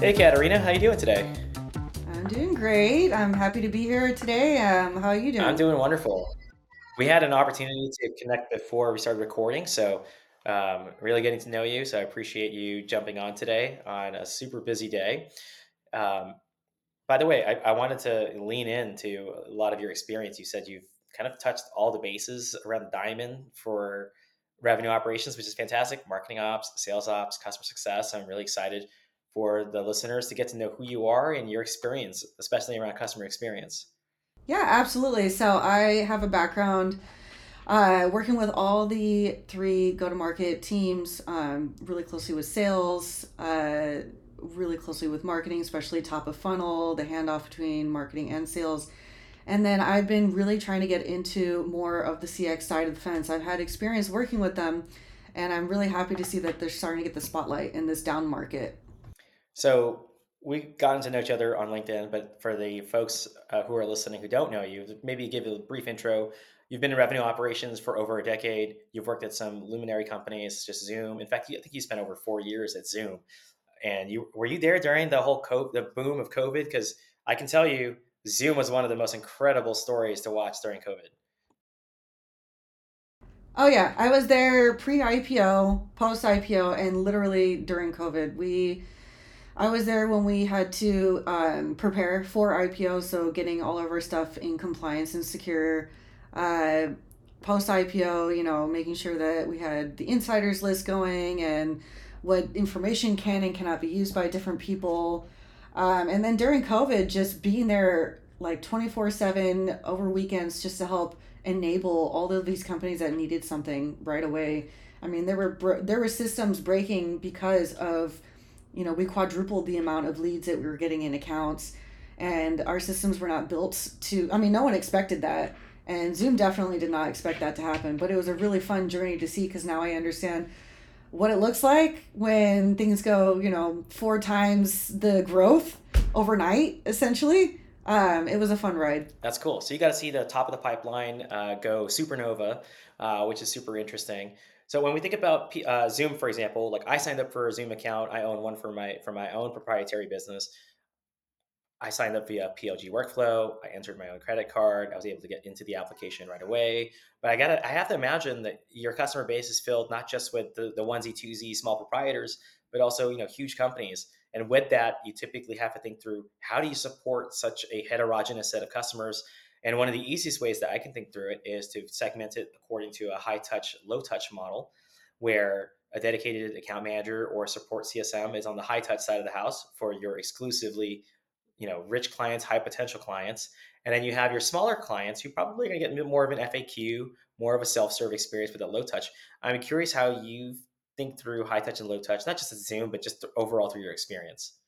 Hey, Caterina, how are you doing today? I'm doing great. I'm happy to be here today. Um, how are you doing? I'm doing? doing wonderful. We had an opportunity to connect before we started recording, so um, really getting to know you. So I appreciate you jumping on today on a super busy day. Um, by the way, I, I wanted to lean into a lot of your experience. You said you've kind of touched all the bases around diamond for revenue operations, which is fantastic. Marketing ops, sales ops, customer success. I'm really excited for the listeners to get to know who you are and your experience, especially around customer experience. Yeah, absolutely. So I have a background uh, working with all the three go-to-market teams, um, really closely with sales, uh, really closely with marketing, especially top of funnel, the handoff between marketing and sales. And then I've been really trying to get into more of the CX side of the fence. I've had experience working with them, and I'm really happy to see that they're starting to get the spotlight in this down market. So we've gotten to know each other on LinkedIn, but for the folks uh, who are listening who don't know you, maybe give a brief intro. You've been in revenue operations for over a decade. You've worked at some luminary companies, just Zoom. In fact, I think you spent over four years at Zoom. And you were you there during the whole COVID, the boom of COVID? Because I can tell you, Zoom was one of the most incredible stories to watch during COVID. Oh yeah, I was there pre-IPO, post-IPO, and literally during COVID. We I was there when we had to um, prepare for IPO, so getting all of our stuff in compliance and secure. Uh, Post IPO, you know, making sure that we had the insiders list going and what information can and cannot be used by different people. Um, and then during COVID, just being there like 24 7 over weekends just to help enable all of these companies that needed something right away. I mean, there were bro- there were systems breaking because of you know, we quadrupled the amount of leads that we were getting in accounts and our systems were not built to I mean, no one expected that. And Zoom definitely did not expect that to happen, but it was a really fun journey to see because now I understand what it looks like when things go, you know, four times the growth overnight, essentially. Um, it was a fun ride. That's cool. So you got to see the top of the pipeline uh, go supernova, uh, which is super interesting. So when we think about P- uh, Zoom, for example, like I signed up for a Zoom account. I own one for my for my own proprietary business. I signed up via PLG workflow. I entered my own credit card. I was able to get into the application right away. But I gotta, I have to imagine that your customer base is filled not just with the, the onesie twosie small proprietors, but also you know huge companies. And with that, you typically have to think through how do you support such a heterogeneous set of customers. And one of the easiest ways that I can think through it is to segment it according to a high touch, low touch model, where a dedicated account manager or support CSM is on the high touch side of the house for your exclusively you know rich clients high potential clients. And then you have your smaller clients who probably going to get more of an faq more of a self-serve experience with a low touch. I'm curious how you think through high touch and low touch not just at zoom but just overall through your experience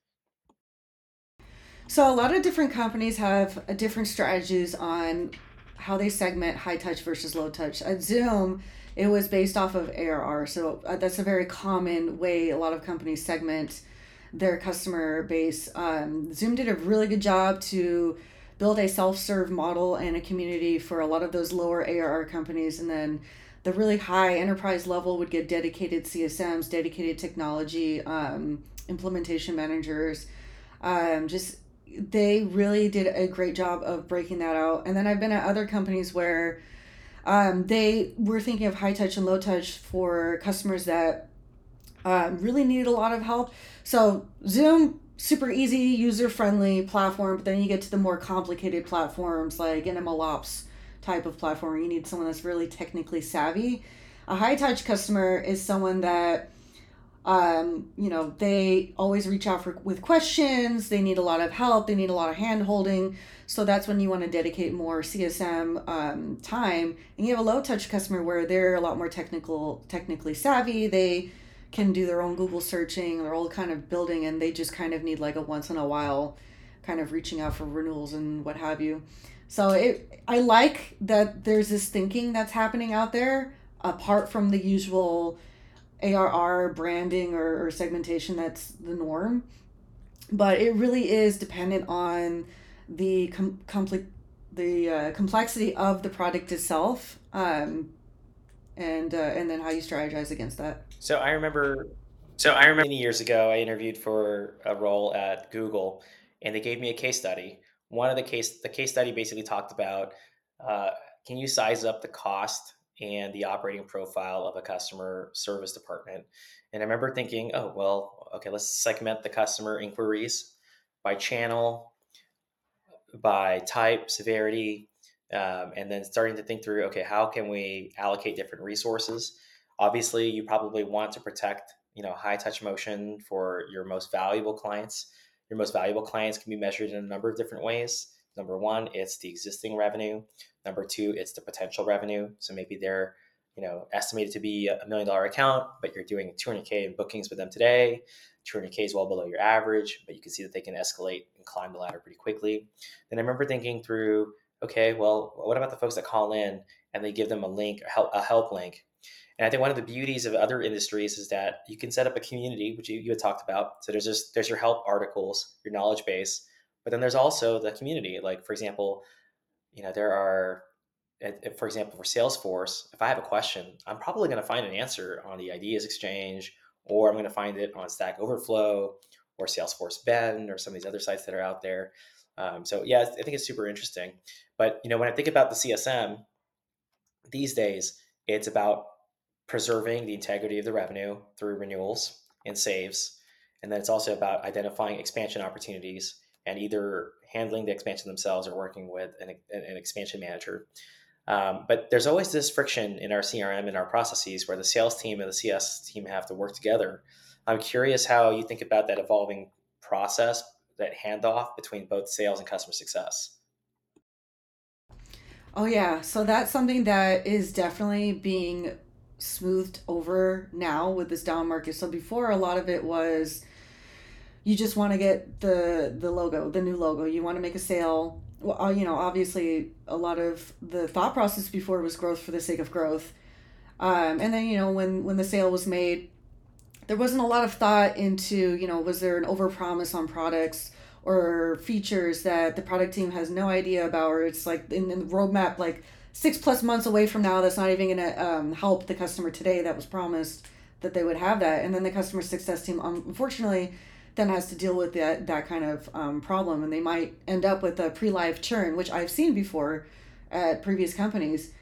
So a lot of different companies have uh, different strategies on how they segment high touch versus low touch. At Zoom, it was based off of ARR. So uh, that's a very common way a lot of companies segment their customer base. Um, Zoom did a really good job to build a self-serve model and a community for a lot of those lower ARR companies, and then the really high enterprise level would get dedicated CSMs, dedicated technology um, implementation managers. Um, just they really did a great job of breaking that out. And then I've been at other companies where um, they were thinking of high touch and low touch for customers that um, really needed a lot of help. So Zoom, super easy, user friendly platform. But then you get to the more complicated platforms like an MLOps type of platform you need someone that's really technically savvy. A high touch customer is someone that um, you know they always reach out for with questions. They need a lot of help. They need a lot of hand holding. So that's when you want to dedicate more csm um, time. And you have a low touch customer where they're a lot more technical technically savvy. They can do their own google searching they're all kind of building and they just kind of need like a once in a while kind of reaching out for renewals and what have you. So it i like that there's this thinking that's happening out there apart from the usual ARR branding or, or segmentation that's the norm. But it really is dependent on the com- complete the uh, complexity of the product itself, um, and uh, and then how you strategize against that. so i remember So I remember many years ago, I interviewed for a role at Google, and they gave me a case study. One of the case, the case study basically talked about, uh, can you size up the cost and the operating profile of a customer service department? And I remember thinking, oh well, okay, let's segment the customer inquiries by channel, by type, severity, um, and then starting to think through, okay, how can we allocate different resources? Obviously, you probably want to protect you know high touch motion for your most valuable clients your most valuable clients can be measured in a number of different ways number one it's the existing revenue. Number two it's the potential revenue. So maybe they're you know estimated to be a million dollar account but you're doing 200k in bookings with them today. 200k is well below your average but you can see that they can escalate and climb the ladder pretty quickly. Then i remember thinking through okay well what about the folks that call in and they give them a link a help, a help link? And I think one of the beauties of other industries is that you can set up a community, which you, you had talked about. So there's just there's your help articles, your knowledge base, but then there's also the community. Like for example, you know there are, for example, for Salesforce, if I have a question, I'm probably going to find an answer on the Ideas Exchange, or I'm going to find it on Stack Overflow, or Salesforce Ben or some of these other sites that are out there. Um, so yeah, I think it's super interesting. But you know, when I think about the CSM these days, it's about preserving the integrity of the revenue through renewals and saves. And then it's also about identifying expansion opportunities and either handling the expansion themselves or working with an, an expansion manager. Um, but there's always this friction in our CRM and our processes where the sales team and the CS team have to work together. I'm curious how you think about that evolving process, that handoff between both sales and customer success. Oh, yeah. So that's something that is definitely being smoothed over now with this down market. So before a lot of it was you just want to get the the logo, the new logo. You want to make a sale. Well, uh, you know, obviously a lot of the thought process before was growth for the sake of growth. Um, and then you know when when the sale was made, there wasn't a lot of thought into you know was there an overpromise on products or features that the product team has no idea about or it's like in, in the roadmap like six plus months away from now that's not even going to um, help the customer today that was promised that they would have that and then the customer success team unfortunately then has to deal with that that kind of um, problem and they might end up with a pre-live churn which i've seen before at previous companies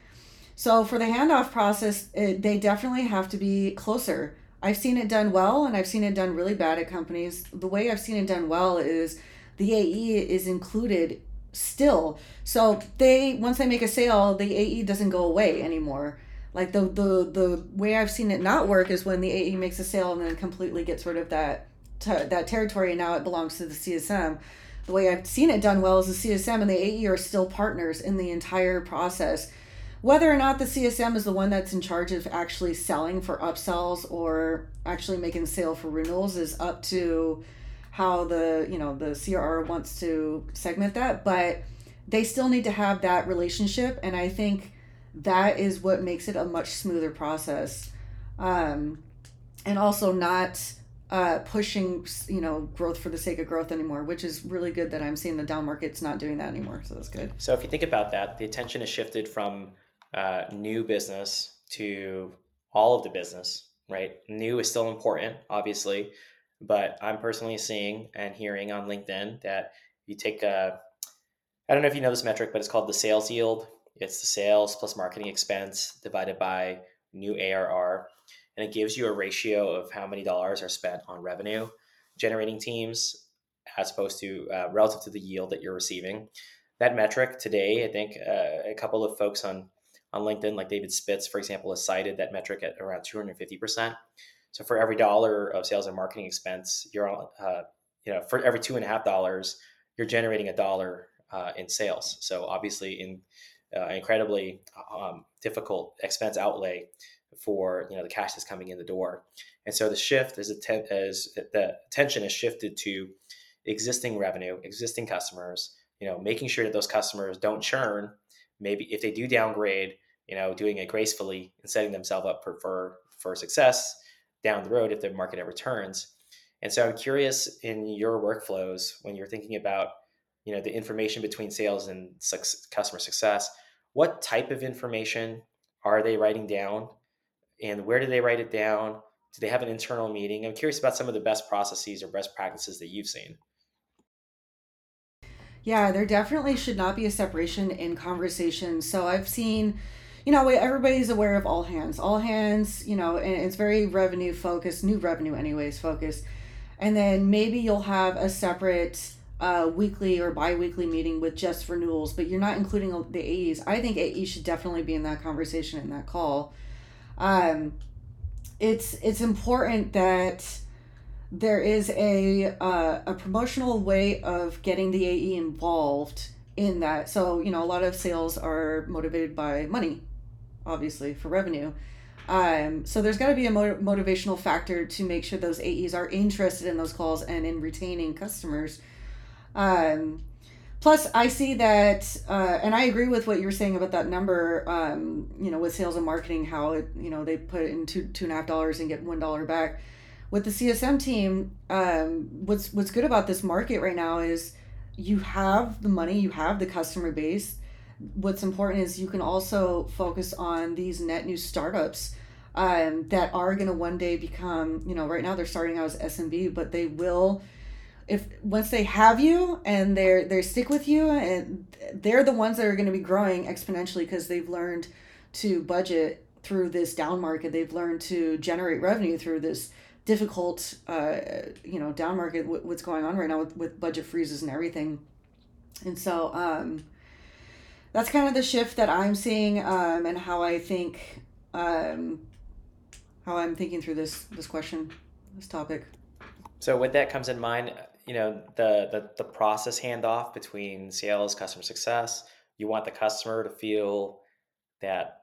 so for the handoff process it, they definitely have to be closer i've seen it done well and i've seen it done really bad at companies the way i've seen it done well is the ae is included still. So they once they make a sale, the AE doesn't go away anymore. Like the the the way I've seen it not work is when the AE makes a sale and then completely gets rid of that t- that territory and now it belongs to the CSM. The way I've seen it done well is the CSM and the AE are still partners in the entire process. Whether or not the CSM is the one that's in charge of actually selling for upsells or actually making sale for renewals is up to how the you know the CRR wants to segment that, but they still need to have that relationship, and I think that is what makes it a much smoother process, um, and also not uh, pushing you know growth for the sake of growth anymore, which is really good that I'm seeing the down market's not doing that anymore. So that's good. So if you think about that, the attention has shifted from uh, new business to all of the business, right? New is still important, obviously, but I'm personally seeing and hearing on LinkedIn that you take a, I don't know if you know this metric, but it's called the sales yield. It's the sales plus marketing expense divided by new ARR. And it gives you a ratio of how many dollars are spent on revenue generating teams as opposed to uh, relative to the yield that you're receiving. That metric today, I think uh, a couple of folks on on LinkedIn, like David Spitz, for example, has cited that metric at around 250%. So for every dollar of sales and marketing expense, you're on, uh, you know, for every two and a half dollars, you're generating a dollar uh, in sales. So obviously, in uh, incredibly um, difficult expense outlay for you know the cash that's coming in the door. And so the shift is atten- as the attention is shifted to existing revenue, existing customers. You know, making sure that those customers don't churn. Maybe if they do downgrade, you know, doing it gracefully and setting themselves up for for, for success down the road if the market ever turns. And so I'm curious in your workflows when you're thinking about you know the information between sales and customer success, what type of information are they writing down, and where do they write it down? Do they have an internal meeting? I'm curious about some of the best processes or best practices that you've seen. Yeah, there definitely should not be a separation in conversation. So I've seen, you know, everybody's aware of all hands. All hands, you know, and it's very revenue focused, new revenue, anyways, focused. And then maybe you'll have a separate uh, weekly or bi weekly meeting with just renewals, but you're not including the AEs. I think AEs should definitely be in that conversation, in that call. Um, it's it's important that there is a uh, a promotional way of getting the AE involved in that. So you know, a lot of sales are motivated by money, obviously for revenue. Um, so there's got to be a motiv- motivational factor to make sure those AEs are interested in those calls and in retaining customers. Um, plus, I see that, uh, and I agree with what you're saying about that number. Um, you know, with sales and marketing, how it you know they put in two two and a half dollars and get one dollar back with the CSM team, um, what's what's good about this market right now is you have the money, you have the customer base. What's important is you can also focus on these net new startups um, that are going to one day become, you know, right now they're starting out as SMB, but they will if once they have you and they're they stick with you and they're the ones that are going to be growing exponentially because they've learned to budget through this down market they've learned to generate revenue through this difficult, uh, you know, down market, what's going on right now with, with budget freezes and everything. And so um, that's kind of the shift that I'm seeing um, and how I think, um, how I'm thinking through this, this question, this topic. So with that comes in mind, you know, the, the, the process handoff between sales, customer success, you want the customer to feel that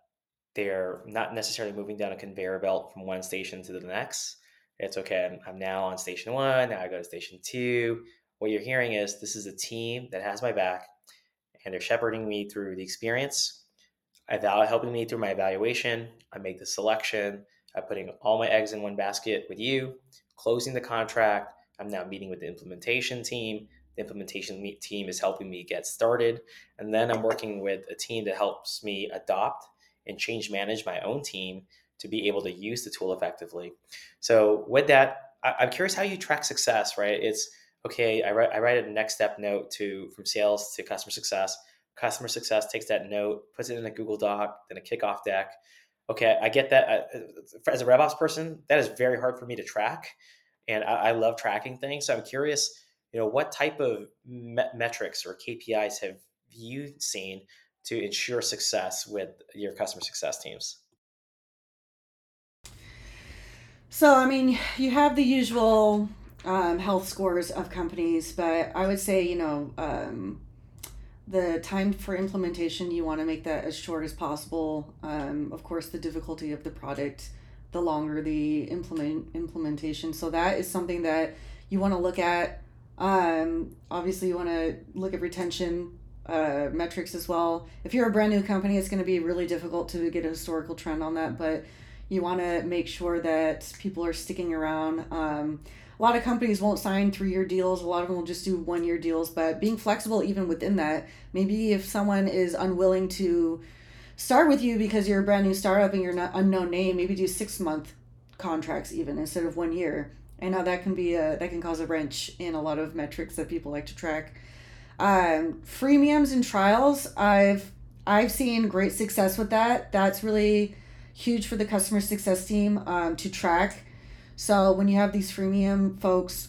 they're not necessarily moving down a conveyor belt from one station to the next it's okay. I'm, I'm now on station one. Now I go to station two. What you're hearing is this is a team that has my back and they're shepherding me through the experience, I value helping me through my evaluation. I make the selection. I'm putting all my eggs in one basket with you, closing the contract. I'm now meeting with the implementation team. The implementation team is helping me get started. And then I'm working with a team that helps me adopt and change manage my own team to be able to use the tool effectively. So with that, I, am curious how you track success, right? It's okay. I write I write a next step note to from sales to customer success. Customer success takes that note, puts it in a Google Doc, then a kickoff deck. Okay, I get that. Uh, as a RevOps person, that is very hard for me to track, and I, I love tracking things. So I'm curious, you know, what type of me- metrics or KPIs have you seen to ensure success with your customer success teams? So, I mean, you have the usual um, health scores of companies, but I would say, you know, um, the time for implementation, you want to make that as short as possible. Um, of course, the difficulty of the product, the longer the implement implementation. So that is something that you want to look at. Um, obviously, you want to look at retention uh, metrics as well. If you're a brand new company, it's going to be really difficult to get a historical trend on that, but you want to make sure that people are sticking around. Um, a lot of companies won't sign three year deals. A lot of them will just do one year deals. But being flexible even within that, maybe if someone is unwilling to start with you because you're a brand new startup and you're not unknown name, maybe do six month contracts even instead of one year. And now that can be a that can cause a wrench in a lot of metrics that people like to track. Um, freemiums and trials, I've I've seen great success with that. That's really huge for the customer success team um, to track. So when you have these freemium folks,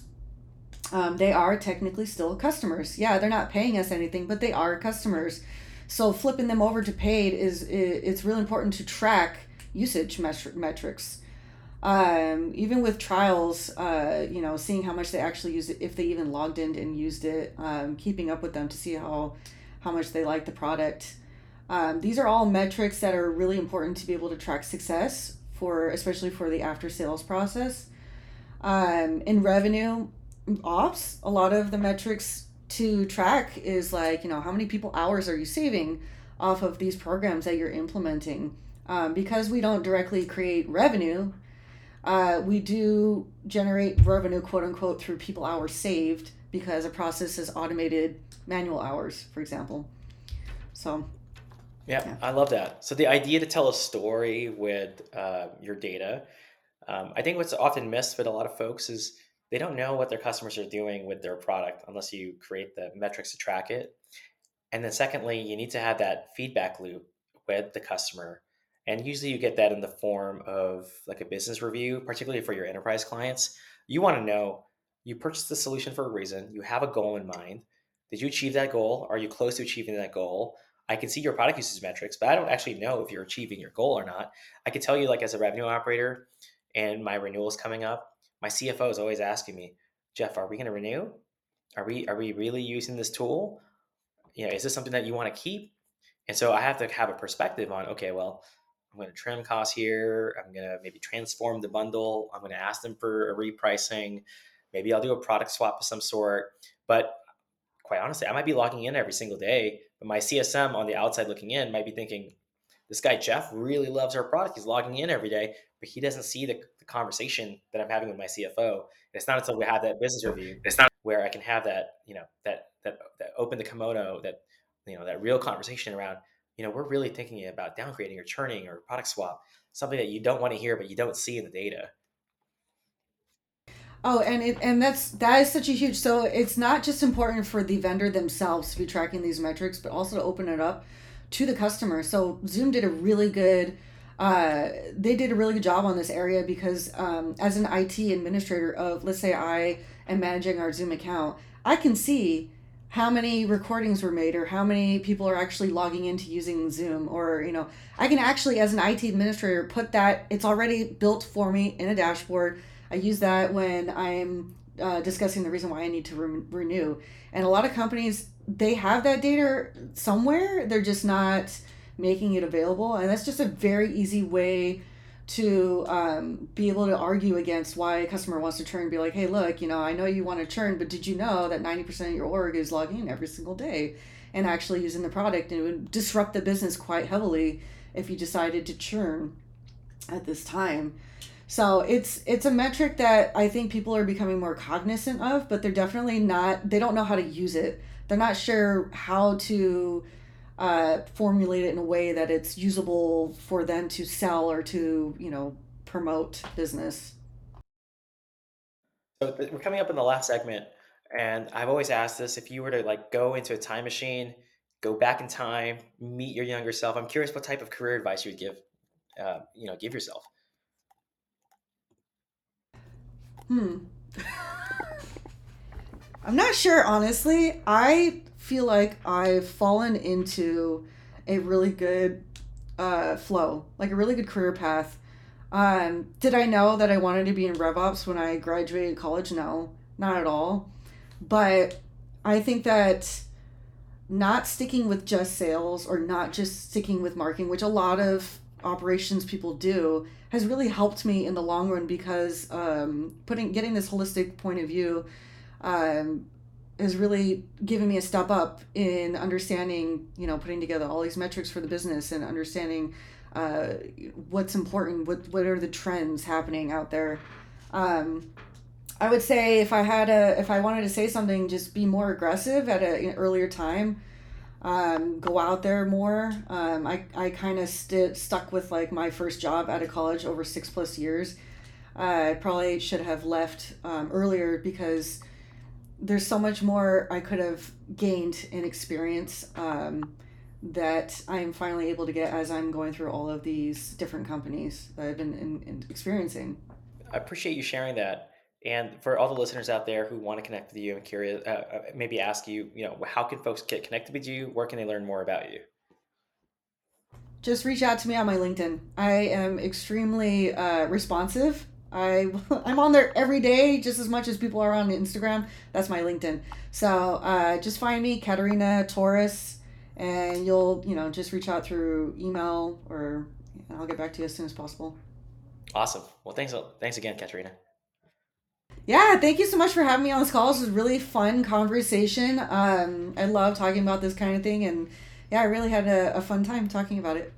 um, they are technically still customers. Yeah, they're not paying us anything, but they are customers. So flipping them over to paid is it's really important to track usage metrics. Um, even with trials, uh, you know, seeing how much they actually use it, if they even logged in and used it, um, keeping up with them to see how how much they like the product. Um, these are all metrics that are really important to be able to track success for, especially for the after sales process. Um, in revenue ops, a lot of the metrics to track is like, you know, how many people hours are you saving off of these programs that you're implementing? Um, because we don't directly create revenue, uh, we do generate revenue, quote unquote, through people hours saved because a process is automated manual hours, for example. So yeah, I love that. So the idea to tell a story with uh, your data, Um, I think what's often missed with a lot of folks is they don't know what their customers are doing with their product unless you create the metrics to track it. And then, secondly, you need to have that feedback loop with the customer. And usually, you get that in the form of like a business review, particularly for your enterprise clients. You want to know you purchased the solution for a reason, you have a goal in mind. Did you achieve that goal? Are you close to achieving that goal? I can see your product usage metrics, but I don't actually know if you're achieving your goal or not. I can tell you, like, as a revenue operator and my renewal is coming up, my CFO is always asking me, Jeff, are we going to renew? Are we are we really using this tool? You know, is this something that you want to keep? And so I have to have a perspective on, okay, well, I'm going to trim costs here. I'm going to maybe transform the bundle. I'm going to ask them for a repricing. Maybe I'll do a product swap of some sort. But quite honestly, I might be logging in every single day, but my CSM on the outside looking in might be thinking, this guy Jeff really loves our product. He's logging in every day, but he doesn't see the, conversation that I'm having with my CFO. And it's not until we have that business review it's not where I can have that, you know, that that that open the kimono, that you know, that real conversation around, you know, we're really thinking about downgrading or churning or product swap, something that you don't want to hear but you don't see in the data. Oh, and it and that's that is such a huge. So it's not just important for the vendor themselves to be tracking these metrics, but also to open it up to the customer. So Zoom did a really good. Uh, they did a really good job on this area because um, as an IT administrator of, let's say I am managing our Zoom account, I can see how many recordings were made or how many people are actually logging into using Zoom or you know I can actually as an IT administrator put that it's already built for me in a dashboard I use that when I'm uh, discussing the reason why I need to re- renew. And a lot of companies, they have that data somewhere, they're just not making it available. And that's just a very easy way to um, be able to argue against why a customer wants to churn be like, hey, look, you know, I know you want to churn, but did you know that 90% of your org is logging in every single day and actually using the product? And it would disrupt the business quite heavily if you decided to churn at this time. So it's it's a metric that I think people are becoming more cognizant of, but they're definitely not. They don't know how to use it. They're not sure how to uh, formulate it in a way that it's usable for them to sell or to you know promote business. So we're coming up in the last segment, and I've always asked this: if you were to like go into a time machine, go back in time, meet your younger self, I'm curious what type of career advice you would give, uh, you know, give yourself. Hmm. I'm not sure, honestly. I feel like I've fallen into a really good uh, flow, like a really good career path. Um, did I know that I wanted to be in RevOps when I graduated college? No, not at all. But I think that not sticking with just sales or not just sticking with marketing, which a lot of operations people do has really helped me in the long run because um, putting getting this holistic point of view um, has really given me a step up in understanding you know putting together all these metrics for the business and understanding uh, what's important what what are the trends happening out there um, i would say if i had a if i wanted to say something just be more aggressive at a, an earlier time um, go out there more. Um, I, I kind of st- stuck with like my first job out of college over six plus years. Uh, I probably should have left um, earlier because there's so much more I could have gained in experience um, that I'm finally able to get as I'm going through all of these different companies that I've been in, in experiencing. I appreciate you sharing that. And for all the listeners out there who want to connect with you, I'm curious, uh, uh, maybe ask you, you know, how can folks get connected with you? Where can they learn more about you? Just reach out to me on my LinkedIn. I am extremely uh, responsive. I I'm on there every day, just as much as people are on Instagram. That's my LinkedIn. So uh, just find me, Caterina Torres, and you'll you know just reach out through email or I'll get back to you as soon as possible. Awesome. Well, thanks. Thanks again, Caterina. Yeah, thank you so much for having me on this call. This was a really fun conversation. Um, I love talking about this kind of thing, and yeah, I really had a, a fun time talking about it.